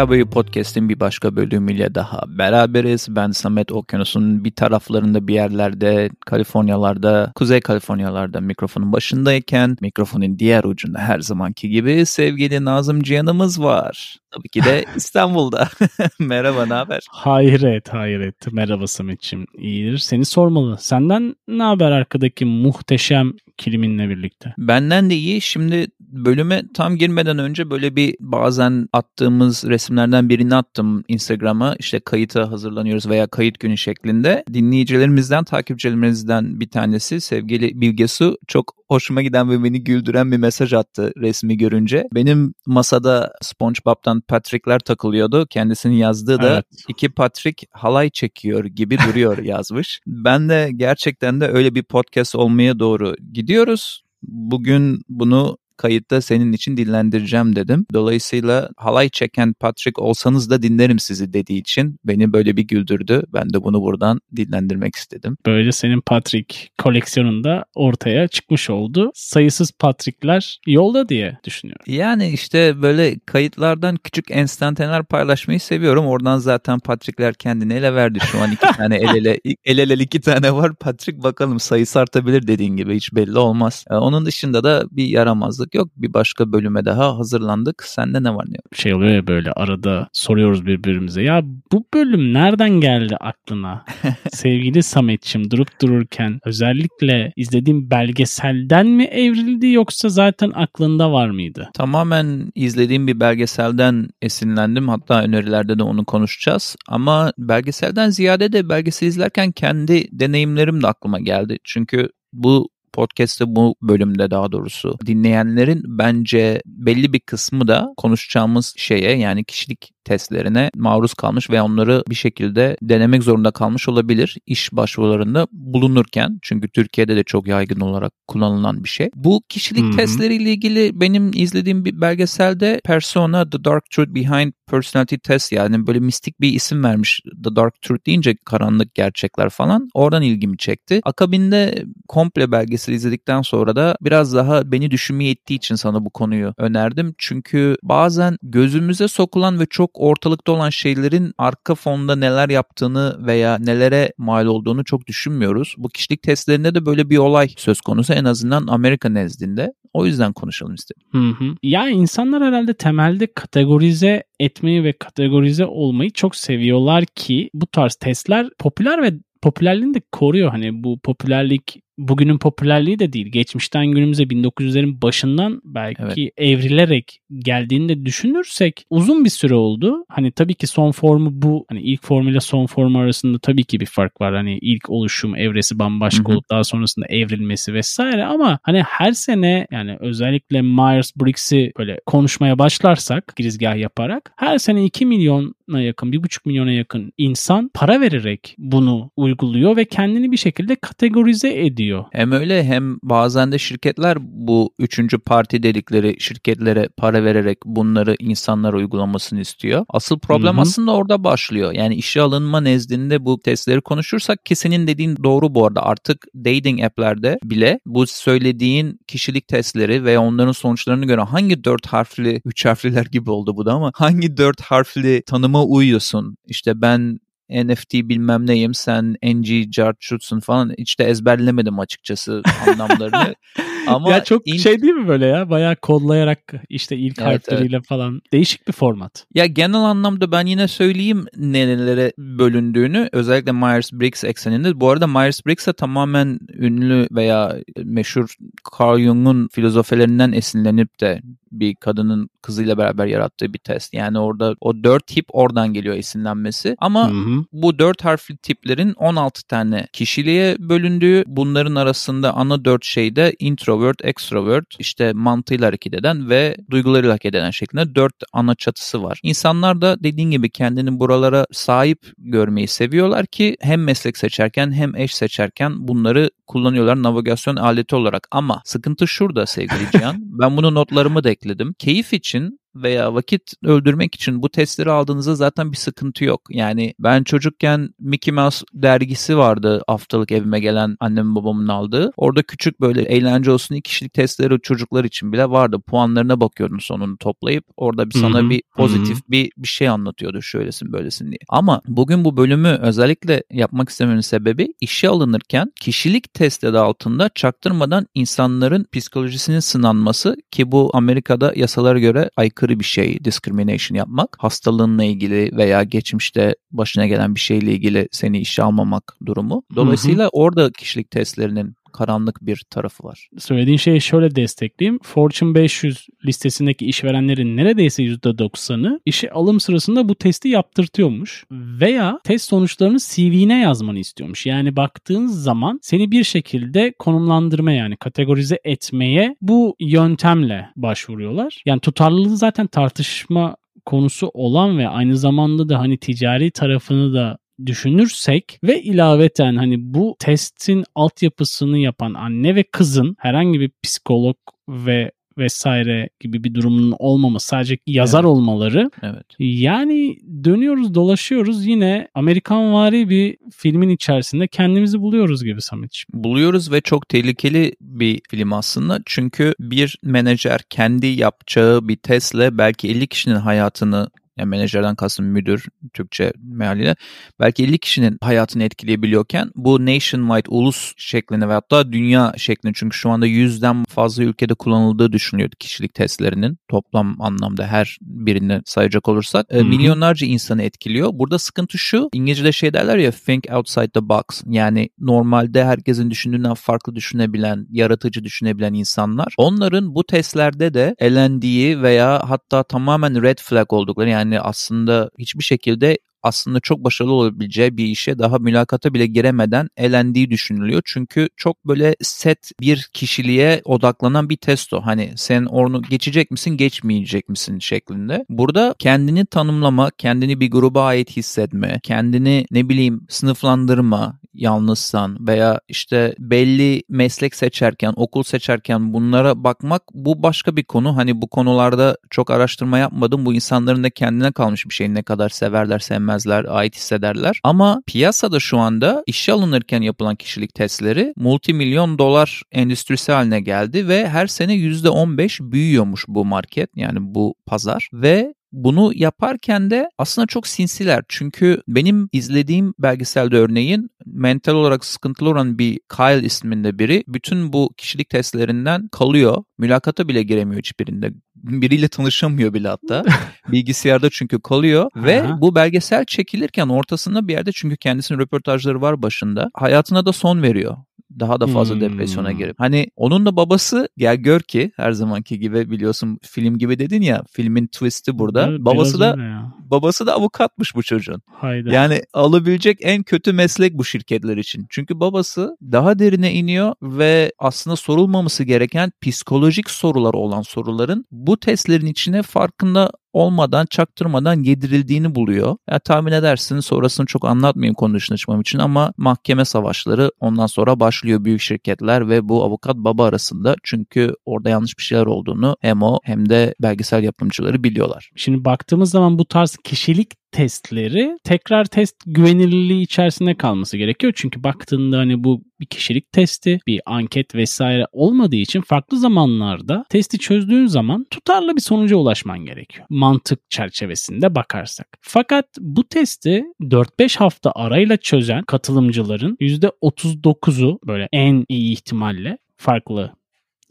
Cowboy Podcast'in bir başka bölümüyle daha beraberiz. Ben Samet Okyanus'un bir taraflarında bir yerlerde, Kaliforniyalarda, Kuzey Kaliforniyalarda mikrofonun başındayken mikrofonun diğer ucunda her zamanki gibi sevgili Nazım Cihan'ımız var. Tabii ki de İstanbul'da. Merhaba, ne haber? Hayret, hayret. Merhaba Samet'ciğim. İyidir. Seni sormalı. Senden ne haber arkadaki muhteşem kiliminle birlikte? Benden de iyi. Şimdi bölüme tam girmeden önce böyle bir bazen attığımız resimlerden birini attım Instagram'a. İşte kayıta hazırlanıyoruz veya kayıt günü şeklinde. Dinleyicilerimizden, takipçilerimizden bir tanesi sevgili Bilge Su çok hoşuma giden ve beni güldüren bir mesaj attı resmi görünce. Benim masada SpongeBob'tan Patrick'ler takılıyordu. Kendisinin yazdığı da evet. iki Patrick halay çekiyor gibi duruyor yazmış. Ben de gerçekten de öyle bir podcast olmaya doğru gidiyoruz. Bugün bunu kayıtta senin için dinlendireceğim dedim. Dolayısıyla halay çeken Patrick olsanız da dinlerim sizi dediği için beni böyle bir güldürdü. Ben de bunu buradan dinlendirmek istedim. Böyle senin Patrick koleksiyonunda ortaya çıkmış oldu. Sayısız Patrick'ler yolda diye düşünüyorum. Yani işte böyle kayıtlardan küçük enstantaneler paylaşmayı seviyorum. Oradan zaten Patrick'ler kendini ele verdi. Şu an iki tane el ele, el ele iki tane var. Patrick bakalım sayısı artabilir dediğin gibi hiç belli olmaz. Ee, onun dışında da bir yaramazlık hazırlık yok. Bir başka bölüme daha hazırlandık. Sende ne var ne yok? Şey oluyor ya böyle arada soruyoruz birbirimize. Ya bu bölüm nereden geldi aklına? Sevgili Sametçim durup dururken özellikle izlediğim belgeselden mi evrildi yoksa zaten aklında var mıydı? Tamamen izlediğim bir belgeselden esinlendim. Hatta önerilerde de onu konuşacağız. Ama belgeselden ziyade de belgesel izlerken kendi deneyimlerim de aklıma geldi. Çünkü bu podcast'te bu bölümde daha doğrusu dinleyenlerin bence belli bir kısmı da konuşacağımız şeye yani kişilik testlerine maruz kalmış ve onları bir şekilde denemek zorunda kalmış olabilir iş başvurularında bulunurken. Çünkü Türkiye'de de çok yaygın olarak kullanılan bir şey. Bu kişilik Hı-hı. testleriyle ilgili benim izlediğim bir belgeselde Persona The Dark Truth Behind Personality Test yani böyle mistik bir isim vermiş The Dark Truth deyince karanlık gerçekler falan. Oradan ilgimi çekti. Akabinde komple belgesel izledikten sonra da biraz daha beni düşünmeye ettiği için sana bu konuyu önerdim. Çünkü bazen gözümüze sokulan ve çok ortalıkta olan şeylerin arka fonda neler yaptığını veya nelere mal olduğunu çok düşünmüyoruz. Bu kişilik testlerinde de böyle bir olay söz konusu en azından Amerika nezdinde. O yüzden konuşalım istedim. Hı hı. Ya insanlar herhalde temelde kategorize etmeyi ve kategorize olmayı çok seviyorlar ki bu tarz testler popüler ve popülerliğini de koruyor. Hani bu popülerlik bugünün popülerliği de değil. Geçmişten günümüze 1900'lerin başından belki evet. evrilerek geldiğini de düşünürsek uzun bir süre oldu. Hani tabii ki son formu bu. Hani ilk formuyla son formu arasında tabii ki bir fark var. Hani ilk oluşum evresi bambaşka Hı-hı. olup daha sonrasında evrilmesi vesaire ama hani her sene yani özellikle Myers-Briggs'i böyle konuşmaya başlarsak girizgah yaparak her sene 2 milyona yakın, 1,5 milyona yakın insan para vererek bunu uyguluyor ve kendini bir şekilde kategorize ediyor ediyor. Hem öyle hem bazen de şirketler bu üçüncü parti dedikleri şirketlere para vererek bunları insanlara uygulamasını istiyor. Asıl problem Hı-hı. aslında orada başlıyor. Yani işe alınma nezdinde bu testleri konuşursak ki senin dediğin doğru bu arada artık dating app'lerde bile bu söylediğin kişilik testleri ve onların sonuçlarını göre hangi dört harfli, üç harfliler gibi oldu bu da ama hangi dört harfli tanıma uyuyorsun? İşte ben NFT bilmem neyim sen NG Jarchut'sun falan hiç de ezberlemedim açıkçası anlamlarını. Ama ya çok in... şey değil mi böyle ya bayağı kodlayarak işte ilk evet, harfleriyle evet. falan değişik bir format. Ya genel anlamda ben yine söyleyeyim nelere bölündüğünü özellikle Myers-Briggs ekseninde. Bu arada Myers-Briggs'e tamamen ünlü veya meşhur Carl Jung'un filozofelerinden esinlenip de bir kadının kızıyla beraber yarattığı bir test. Yani orada o dört tip oradan geliyor esinlenmesi. Ama hı hı. Bu dört harfli tiplerin 16 tane kişiliğe bölündüğü bunların arasında ana dört şeyde introvert, extrovert işte mantığıyla hareket eden ve duygularıyla hareket eden şeklinde dört ana çatısı var. İnsanlar da dediğin gibi kendini buralara sahip görmeyi seviyorlar ki hem meslek seçerken hem eş seçerken bunları kullanıyorlar navigasyon aleti olarak. Ama sıkıntı şurada sevgili Cihan. ben bunu notlarımı da ekledim. Keyif için veya vakit öldürmek için bu testleri aldığınızda zaten bir sıkıntı yok. Yani ben çocukken Mickey Mouse dergisi vardı haftalık evime gelen annemin babamın aldığı. Orada küçük böyle eğlence olsun iki kişilik testleri çocuklar için bile vardı. Puanlarına bakıyordun sonunu toplayıp orada bir sana Hı-hı. bir pozitif Hı-hı. bir bir şey anlatıyordu şöylesin böylesin diye. Ama bugün bu bölümü özellikle yapmak istememin sebebi işe alınırken kişilik testi adı altında çaktırmadan insanların psikolojisinin sınanması ki bu Amerika'da yasalara göre aykırı bir şey discrimination yapmak. Hastalığınla ilgili veya geçmişte başına gelen bir şeyle ilgili seni işe almamak durumu. Dolayısıyla hı hı. orada kişilik testlerinin karanlık bir tarafı var. Söylediğin şeyi şöyle destekleyeyim. Fortune 500 listesindeki işverenlerin neredeyse %90'ı işe alım sırasında bu testi yaptırtıyormuş. Veya test sonuçlarını CV'ne yazmanı istiyormuş. Yani baktığın zaman seni bir şekilde konumlandırma yani kategorize etmeye bu yöntemle başvuruyorlar. Yani tutarlılığı zaten tartışma konusu olan ve aynı zamanda da hani ticari tarafını da düşünürsek ve ilaveten hani bu testin altyapısını yapan anne ve kızın herhangi bir psikolog ve vesaire gibi bir durumun olmaması sadece yazar evet. olmaları. Evet. Yani dönüyoruz dolaşıyoruz yine Amerikan vari bir filmin içerisinde kendimizi buluyoruz gibi Sametciğim. Buluyoruz ve çok tehlikeli bir film aslında. Çünkü bir menajer kendi yapacağı bir testle belki 50 kişinin hayatını yani menajerden kastım müdür Türkçe mealiyle. Belki 50 kişinin hayatını etkileyebiliyorken bu nationwide ulus şeklinde ve hatta dünya şeklinde çünkü şu anda yüzden fazla ülkede kullanıldığı düşünülüyor kişilik testlerinin toplam anlamda her birini sayacak olursak. E, milyonlarca insanı etkiliyor. Burada sıkıntı şu İngilizce'de şey derler ya think outside the box. Yani normalde herkesin düşündüğünden farklı düşünebilen, yaratıcı düşünebilen insanlar. Onların bu testlerde de elendiği veya hatta tamamen red flag oldukları yani yani aslında hiçbir şekilde aslında çok başarılı olabileceği bir işe daha mülakata bile giremeden elendiği düşünülüyor. Çünkü çok böyle set bir kişiliğe odaklanan bir testo. Hani sen onu geçecek misin geçmeyecek misin şeklinde. Burada kendini tanımlama, kendini bir gruba ait hissetme, kendini ne bileyim sınıflandırma, yalnızsan veya işte belli meslek seçerken, okul seçerken bunlara bakmak bu başka bir konu. Hani bu konularda çok araştırma yapmadım. Bu insanların da kendine kalmış bir şey. Ne kadar severler, sevmezler, ait hissederler. Ama piyasada şu anda işe alınırken yapılan kişilik testleri multimilyon dolar endüstrisi haline geldi ve her sene %15 büyüyormuş bu market yani bu pazar ve bunu yaparken de aslında çok sinsiler. Çünkü benim izlediğim belgeselde örneğin mental olarak sıkıntılı olan bir Kyle isminde biri bütün bu kişilik testlerinden kalıyor. Mülakata bile giremiyor hiçbirinde. Biriyle tanışamıyor bile hatta. Bilgisayarda çünkü kalıyor ve bu belgesel çekilirken ortasında bir yerde çünkü kendisinin röportajları var başında. Hayatına da son veriyor daha da fazla hmm. depresyona girip. Hani onun da babası gel gör ki her zamanki gibi biliyorsun film gibi dedin ya filmin twisti burada. Evet, babası da babası da avukatmış bu çocuğun. Hayda. Yani alabilecek en kötü meslek bu şirketler için. Çünkü babası daha derine iniyor ve aslında sorulmaması gereken psikolojik sorular olan soruların bu testlerin içine farkında olmadan çaktırmadan yedirildiğini buluyor. Ya tahmin edersin sonrasını çok anlatmayayım konu dışına çıkmam için ama mahkeme savaşları ondan sonra başlıyor büyük şirketler ve bu avukat baba arasında. Çünkü orada yanlış bir şeyler olduğunu hem o hem de belgesel yapımcıları biliyorlar. Şimdi baktığımız zaman bu tarz kişilik testleri tekrar test güvenilirliği içerisinde kalması gerekiyor. Çünkü baktığında hani bu bir kişilik testi, bir anket vesaire olmadığı için farklı zamanlarda testi çözdüğün zaman tutarlı bir sonuca ulaşman gerekiyor. Mantık çerçevesinde bakarsak. Fakat bu testi 4-5 hafta arayla çözen katılımcıların %39'u böyle en iyi ihtimalle farklı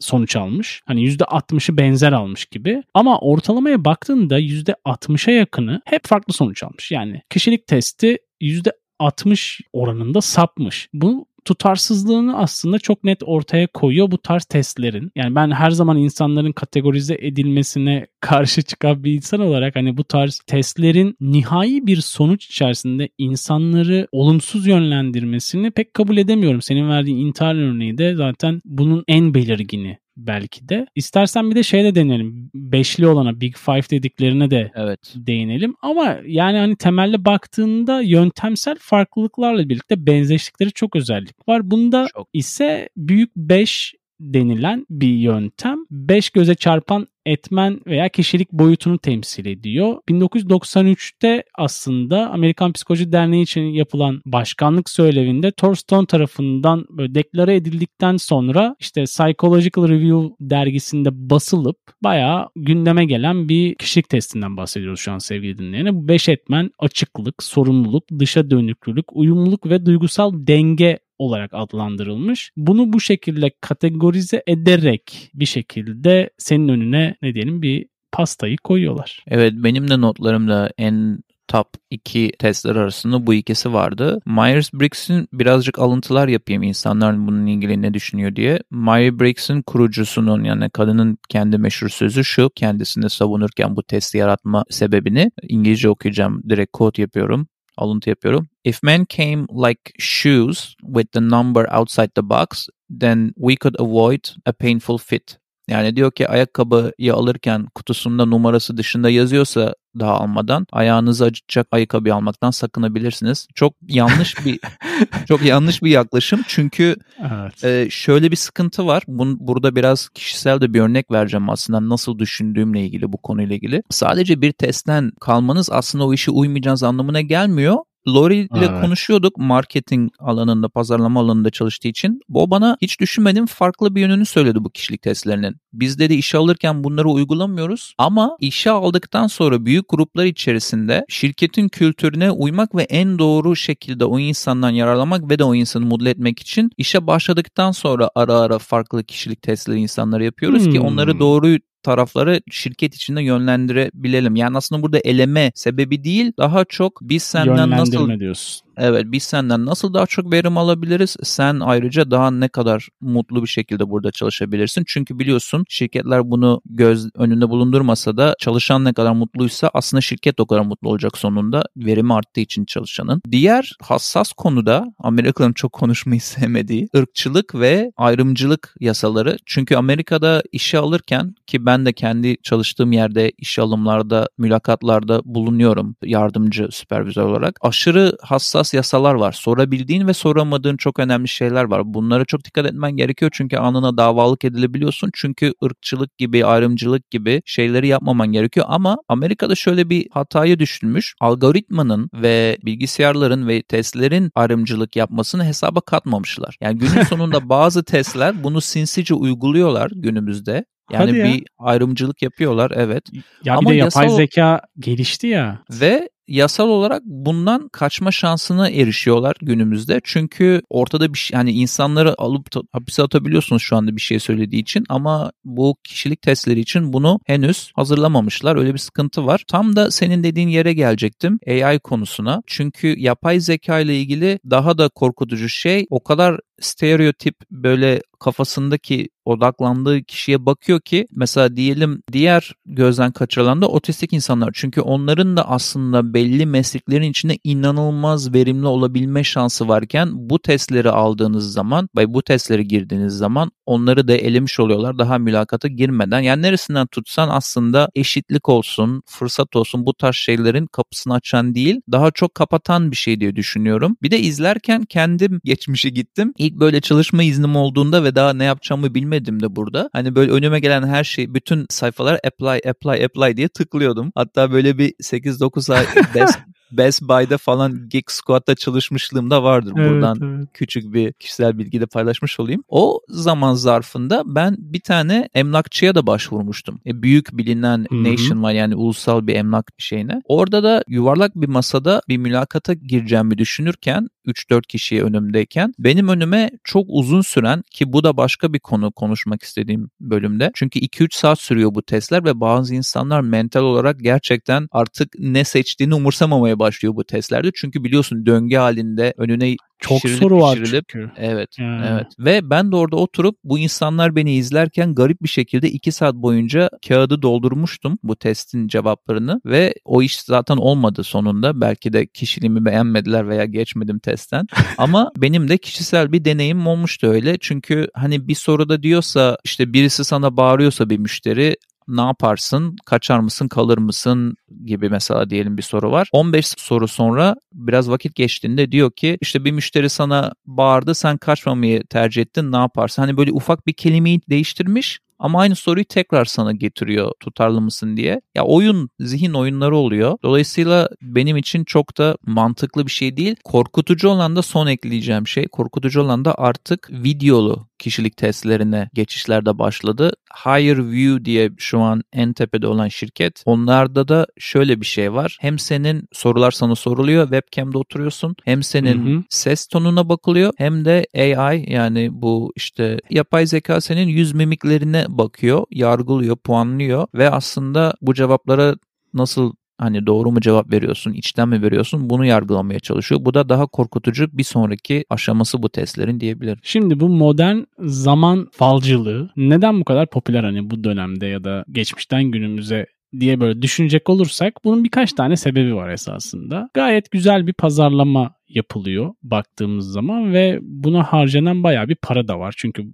sonuç almış. Hani %60'ı benzer almış gibi. Ama ortalamaya baktığında %60'a yakını hep farklı sonuç almış. Yani kişilik testi %60 oranında sapmış. Bu tutarsızlığını aslında çok net ortaya koyuyor bu tarz testlerin. Yani ben her zaman insanların kategorize edilmesine karşı çıkan bir insan olarak hani bu tarz testlerin nihai bir sonuç içerisinde insanları olumsuz yönlendirmesini pek kabul edemiyorum. Senin verdiğin intihar örneği de zaten bunun en belirgini belki de. İstersen bir de şeyde deneyelim. Beşli olana Big Five dediklerine de evet. değinelim. Ama yani hani temelde baktığında yöntemsel farklılıklarla birlikte benzeşlikleri çok özellik var. Bunda çok. ise büyük 5 denilen bir yöntem. Beş göze çarpan etmen veya kişilik boyutunu temsil ediyor. 1993'te aslında Amerikan Psikoloji Derneği için yapılan başkanlık söylevinde Thorstone tarafından böyle deklare edildikten sonra işte Psychological Review dergisinde basılıp bayağı gündeme gelen bir kişilik testinden bahsediyoruz şu an sevgili dinleyene. Bu 5 etmen açıklık, sorumluluk, dışa dönüklülük, uyumluluk ve duygusal denge olarak adlandırılmış. Bunu bu şekilde kategorize ederek bir şekilde senin önüne ne diyelim bir pastayı koyuyorlar. Evet benim de notlarımda en top 2 testler arasında bu ikisi vardı. Myers-Briggs'in birazcık alıntılar yapayım insanlar bununla ilgili ne düşünüyor diye. Myers-Briggs'in kurucusunun yani kadının kendi meşhur sözü şu kendisini savunurken bu testi yaratma sebebini İngilizce okuyacağım direkt quote yapıyorum alıntı yapıyorum. If men came like shoes with the number outside the box, then we could avoid a painful fit. Yani diyor ki ayakkabıyı alırken kutusunda numarası dışında yazıyorsa daha almadan ayağınızı acıtacak ayakkabı almaktan sakınabilirsiniz. Çok yanlış bir çok yanlış bir yaklaşım çünkü evet. e, şöyle bir sıkıntı var. Bun, burada biraz kişisel de bir örnek vereceğim aslında nasıl düşündüğümle ilgili bu konuyla ilgili. Sadece bir testten kalmanız aslında o işi uymayacağınız anlamına gelmiyor. Lori ile evet. konuşuyorduk marketing alanında, pazarlama alanında çalıştığı için. O bana hiç düşünmedim farklı bir yönünü söyledi bu kişilik testlerinin. Biz dedi işe alırken bunları uygulamıyoruz ama işe aldıktan sonra büyük gruplar içerisinde şirketin kültürüne uymak ve en doğru şekilde o insandan yararlamak ve de o insanı mutlu etmek için işe başladıktan sonra ara ara farklı kişilik testleri insanlara yapıyoruz hmm. ki onları doğru tarafları şirket içinde yönlendirebilelim. Yani aslında burada eleme sebebi değil daha çok biz senden nasıl diyorsun. Evet biz senden nasıl daha çok verim alabiliriz? Sen ayrıca daha ne kadar mutlu bir şekilde burada çalışabilirsin? Çünkü biliyorsun şirketler bunu göz önünde bulundurmasa da çalışan ne kadar mutluysa aslında şirket o kadar mutlu olacak sonunda verimi arttığı için çalışanın. Diğer hassas konuda Amerika'nın çok konuşmayı sevmediği ırkçılık ve ayrımcılık yasaları. Çünkü Amerika'da işe alırken ki ben de kendi çalıştığım yerde işe alımlarda, mülakatlarda bulunuyorum yardımcı süpervizör olarak. Aşırı hassas yasalar var. Sorabildiğin ve soramadığın çok önemli şeyler var. Bunlara çok dikkat etmen gerekiyor çünkü anına davalık edilebiliyorsun. Çünkü ırkçılık gibi, ayrımcılık gibi şeyleri yapmaman gerekiyor. Ama Amerika'da şöyle bir hatayı düşünmüş. Algoritmanın ve bilgisayarların ve testlerin ayrımcılık yapmasını hesaba katmamışlar. Yani günün sonunda bazı testler bunu sinsice uyguluyorlar günümüzde. Yani bir ayrımcılık yapıyorlar evet. Ya Ama bir de yapay yasal... zeka gelişti ya. Ve yasal olarak bundan kaçma şansına erişiyorlar günümüzde. Çünkü ortada bir şey hani insanları alıp hapise atabiliyorsunuz şu anda bir şey söylediği için ama bu kişilik testleri için bunu henüz hazırlamamışlar. Öyle bir sıkıntı var. Tam da senin dediğin yere gelecektim AI konusuna. Çünkü yapay zeka ile ilgili daha da korkutucu şey o kadar stereotip böyle kafasındaki odaklandığı kişiye bakıyor ki mesela diyelim diğer gözden kaçırılan da otistik insanlar. Çünkü onların da aslında belli mesleklerin içinde inanılmaz verimli olabilme şansı varken bu testleri aldığınız zaman ve bu testlere girdiğiniz zaman onları da elemiş oluyorlar daha mülakata girmeden. Yani neresinden tutsan aslında eşitlik olsun, fırsat olsun bu tarz şeylerin kapısını açan değil daha çok kapatan bir şey diye düşünüyorum. Bir de izlerken kendim geçmişe gittim. İlk böyle çalışma iznim olduğunda ve daha ne yapacağımı bilmedim de burada. Hani böyle önüme gelen her şey bütün sayfalar apply apply apply diye tıklıyordum. Hatta böyle bir 8-9 ay Best, Best Buy'da falan Geek Squad'da çalışmışlığım da vardır. Evet, Buradan evet. küçük bir kişisel bilgi de paylaşmış olayım. O zaman zarfında ben bir tane emlakçıya da başvurmuştum. E, büyük bilinen Hı-hı. Nation var yani ulusal bir emlak şeyine. Orada da yuvarlak bir masada bir mülakata gireceğimi düşünürken 3-4 kişiye önümdeyken benim önüme çok uzun süren ki bu da başka bir konu konuşmak istediğim bölümde. Çünkü 2-3 saat sürüyor bu testler ve bazı insanlar mental olarak gerçekten artık ne seçtiğini umursamamaya başlıyor bu testlerde. Çünkü biliyorsun döngü halinde önüne çok soru var çünkü. Evet, yani. evet. Ve ben de orada oturup bu insanlar beni izlerken garip bir şekilde 2 saat boyunca kağıdı doldurmuştum bu testin cevaplarını ve o iş zaten olmadı sonunda. Belki de kişiliğimi beğenmediler veya geçmedim testten. Ama benim de kişisel bir deneyim olmuştu öyle. Çünkü hani bir soruda diyorsa işte birisi sana bağırıyorsa bir müşteri ne yaparsın? Kaçar mısın? Kalır mısın? gibi mesela diyelim bir soru var. 15 soru sonra biraz vakit geçtiğinde diyor ki işte bir müşteri sana bağırdı sen kaçmamayı tercih ettin ne yaparsın? Hani böyle ufak bir kelimeyi değiştirmiş ama aynı soruyu tekrar sana getiriyor tutarlı mısın diye. Ya oyun, zihin oyunları oluyor. Dolayısıyla benim için çok da mantıklı bir şey değil. Korkutucu olan da son ekleyeceğim şey. Korkutucu olan da artık videolu kişilik testlerine geçişlerde başladı. Higher View diye şu an en tepede olan şirket. Onlarda da şöyle bir şey var. Hem senin sorular sana soruluyor. Webcam'de oturuyorsun. Hem senin hı hı. ses tonuna bakılıyor. Hem de AI yani bu işte yapay zeka senin yüz mimiklerine bakıyor, yargılıyor, puanlıyor ve aslında bu cevaplara nasıl hani doğru mu cevap veriyorsun, içten mi veriyorsun bunu yargılamaya çalışıyor. Bu da daha korkutucu bir sonraki aşaması bu testlerin diyebilirim. Şimdi bu modern zaman falcılığı neden bu kadar popüler hani bu dönemde ya da geçmişten günümüze diye böyle düşünecek olursak bunun birkaç tane sebebi var esasında. Gayet güzel bir pazarlama yapılıyor baktığımız zaman ve buna harcanan bayağı bir para da var. Çünkü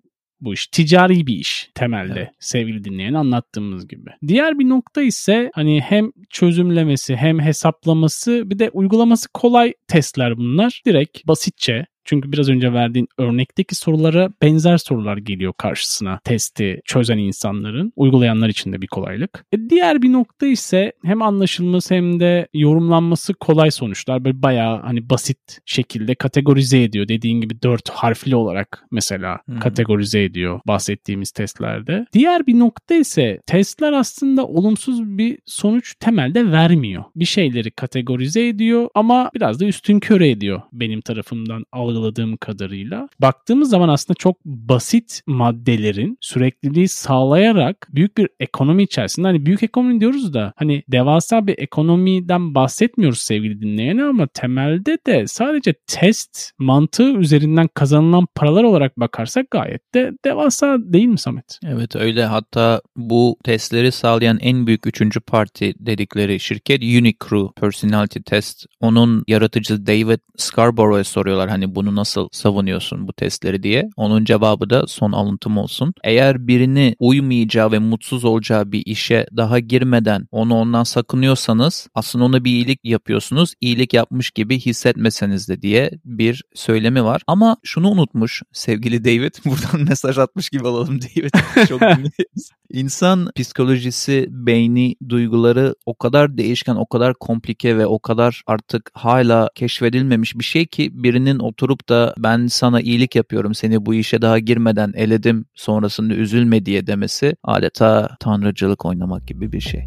bu iş ticari bir iş temelde evet. sevgili dinleyen anlattığımız gibi. Diğer bir nokta ise hani hem çözümlemesi hem hesaplaması bir de uygulaması kolay testler bunlar. Direkt basitçe çünkü biraz önce verdiğin örnekteki sorulara benzer sorular geliyor karşısına testi çözen insanların. Uygulayanlar için de bir kolaylık. E diğer bir nokta ise hem anlaşılması hem de yorumlanması kolay sonuçlar. Böyle bayağı hani basit şekilde kategorize ediyor. Dediğin gibi dört harfli olarak mesela hmm. kategorize ediyor bahsettiğimiz testlerde. Diğer bir nokta ise testler aslında olumsuz bir sonuç temelde vermiyor. Bir şeyleri kategorize ediyor ama biraz da üstün köre ediyor benim tarafımdan algı algıladığım kadarıyla. Baktığımız zaman aslında çok basit maddelerin sürekliliği sağlayarak büyük bir ekonomi içerisinde hani büyük ekonomi diyoruz da hani devasa bir ekonomiden bahsetmiyoruz sevgili dinleyene ama temelde de sadece test mantığı üzerinden kazanılan paralar olarak bakarsak gayet de devasa değil mi Samet? Evet öyle hatta bu testleri sağlayan en büyük üçüncü parti dedikleri şirket Unicrew Personality Test. Onun yaratıcısı David Scarborough'a soruyorlar hani bunu bunu nasıl savunuyorsun bu testleri diye. Onun cevabı da son alıntım olsun. Eğer birini uymayacağı ve mutsuz olacağı bir işe daha girmeden onu ondan sakınıyorsanız aslında ona bir iyilik yapıyorsunuz. İyilik yapmış gibi hissetmeseniz de diye bir söylemi var. Ama şunu unutmuş sevgili David. Buradan mesaj atmış gibi olalım David. Çok İnsan psikolojisi, beyni, duyguları o kadar değişken, o kadar komplike ve o kadar artık hala keşfedilmemiş bir şey ki birinin oturup da ben sana iyilik yapıyorum, seni bu işe daha girmeden eledim, sonrasında üzülme diye demesi adeta tanrıcılık oynamak gibi bir şey.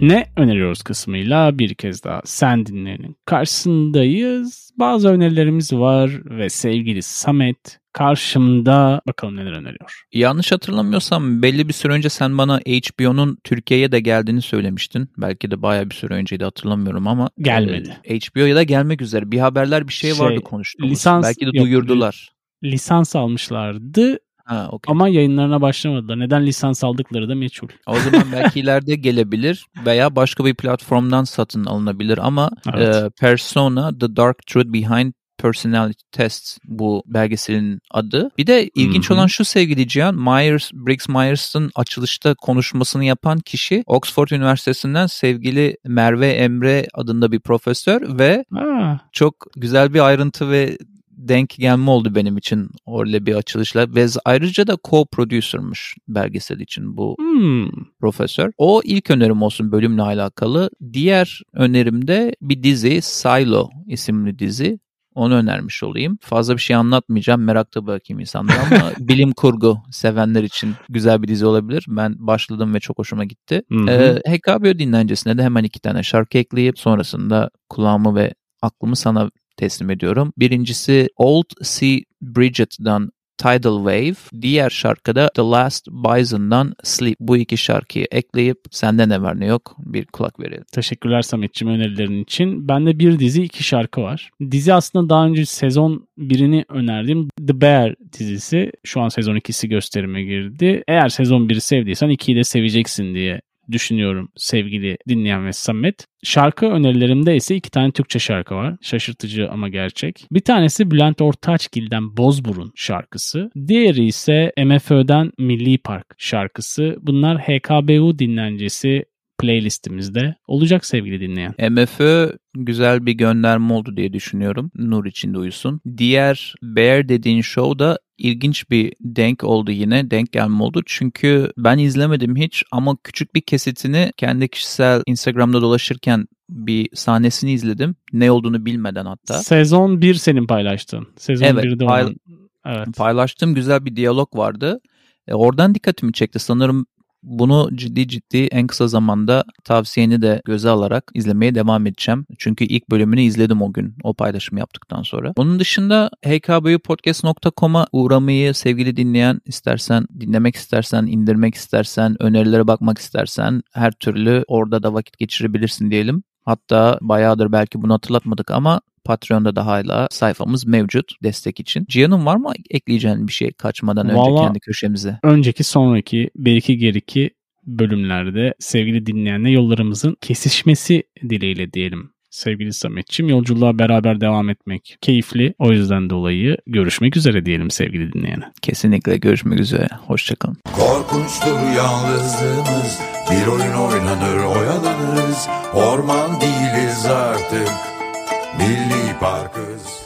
Ne öneriyoruz kısmıyla bir kez daha sen dinleyenin karşısındayız. Bazı önerilerimiz var ve sevgili Samet karşımda bakalım neler öneriyor. Yanlış hatırlamıyorsam belli bir süre önce sen bana HBO'nun Türkiye'ye de geldiğini söylemiştin. Belki de baya bir süre önceydi hatırlamıyorum ama. Gelmedi. E, HBO'ya da gelmek üzere. Bir haberler bir şey, şey vardı konuştuğumuz. Lisans, Belki de yok, duyurdular. Lisans almışlardı Ha, okay. Ama yayınlarına başlamadılar. Neden lisans aldıkları da meçhul. O zaman belki ileride gelebilir veya başka bir platformdan satın alınabilir ama evet. e, Persona The Dark Truth Behind Personality Test bu belgeselin adı. Bir de ilginç Hı-hı. olan şu sevgili Cihan, Myers, Briggs Myers'ın açılışta konuşmasını yapan kişi Oxford Üniversitesi'nden sevgili Merve Emre adında bir profesör ve Aa. çok güzel bir ayrıntı ve denk gelme oldu benim için öyle bir açılışla ve ayrıca da co-producer'mış belgesel için bu hmm. profesör. O ilk önerim olsun bölümle alakalı. Diğer önerim de bir dizi Silo isimli dizi. Onu önermiş olayım. Fazla bir şey anlatmayacağım. Merakta bırakayım insanları ama bilim kurgu sevenler için güzel bir dizi olabilir. Ben başladım ve çok hoşuma gitti. Ee, HKBO dinlencesine de hemen iki tane şarkı ekleyip sonrasında kulağımı ve aklımı sana teslim ediyorum. Birincisi Old Sea Bridget'dan Tidal Wave, diğer şarkıda The Last Bison'dan Sleep. Bu iki şarkıyı ekleyip sende ne var ne yok bir kulak verelim. Teşekkürler Samet'ciğim önerilerin için. Bende bir dizi iki şarkı var. Dizi aslında daha önce sezon birini önerdim. The Bear dizisi. Şu an sezon ikisi gösterime girdi. Eğer sezon biri sevdiysen ikiyi de seveceksin diye düşünüyorum sevgili dinleyen ve Samet. Şarkı önerilerimde ise iki tane Türkçe şarkı var. Şaşırtıcı ama gerçek. Bir tanesi Bülent Ortaçgil'den Bozburun şarkısı. Diğeri ise MFÖ'den Milli Park şarkısı. Bunlar HKBU dinlencesi playlistimizde olacak sevgili dinleyen. MFÖ güzel bir gönderme oldu diye düşünüyorum. Nur içinde uyusun. Diğer Bear dediğin show da ilginç bir denk oldu yine. Denk gelme oldu. Çünkü ben izlemedim hiç ama küçük bir kesitini kendi kişisel Instagram'da dolaşırken bir sahnesini izledim. Ne olduğunu bilmeden hatta. Sezon 1 senin paylaştığın. Sezon Evet, 1'de pay-. Evet. Paylaştığım güzel bir diyalog vardı. E, oradan dikkatimi çekti. Sanırım bunu ciddi ciddi en kısa zamanda tavsiyeni de göze alarak izlemeye devam edeceğim. Çünkü ilk bölümünü izledim o gün o paylaşımı yaptıktan sonra. Onun dışında hkbupodcast.com'a uğramayı sevgili dinleyen istersen dinlemek istersen indirmek istersen önerilere bakmak istersen her türlü orada da vakit geçirebilirsin diyelim. Hatta bayağıdır belki bunu hatırlatmadık ama Patreon'da da hala sayfamız mevcut destek için. Cihan'ın var mı ekleyeceğin bir şey kaçmadan önce Vallahi- kendi köşemize? Önceki sonraki belki geriki bölümlerde sevgili dinleyenle yollarımızın kesişmesi dileğiyle diyelim. Sevgili Sametçim yolculuğa beraber devam etmek keyifli. O yüzden dolayı görüşmek üzere diyelim sevgili dinleyene. Kesinlikle görüşmek üzere. Hoşçakalın. Korkunçtur yalnızlığımız Bir oyun oynanır oyalanırız Orman değiliz artık Milli Parkız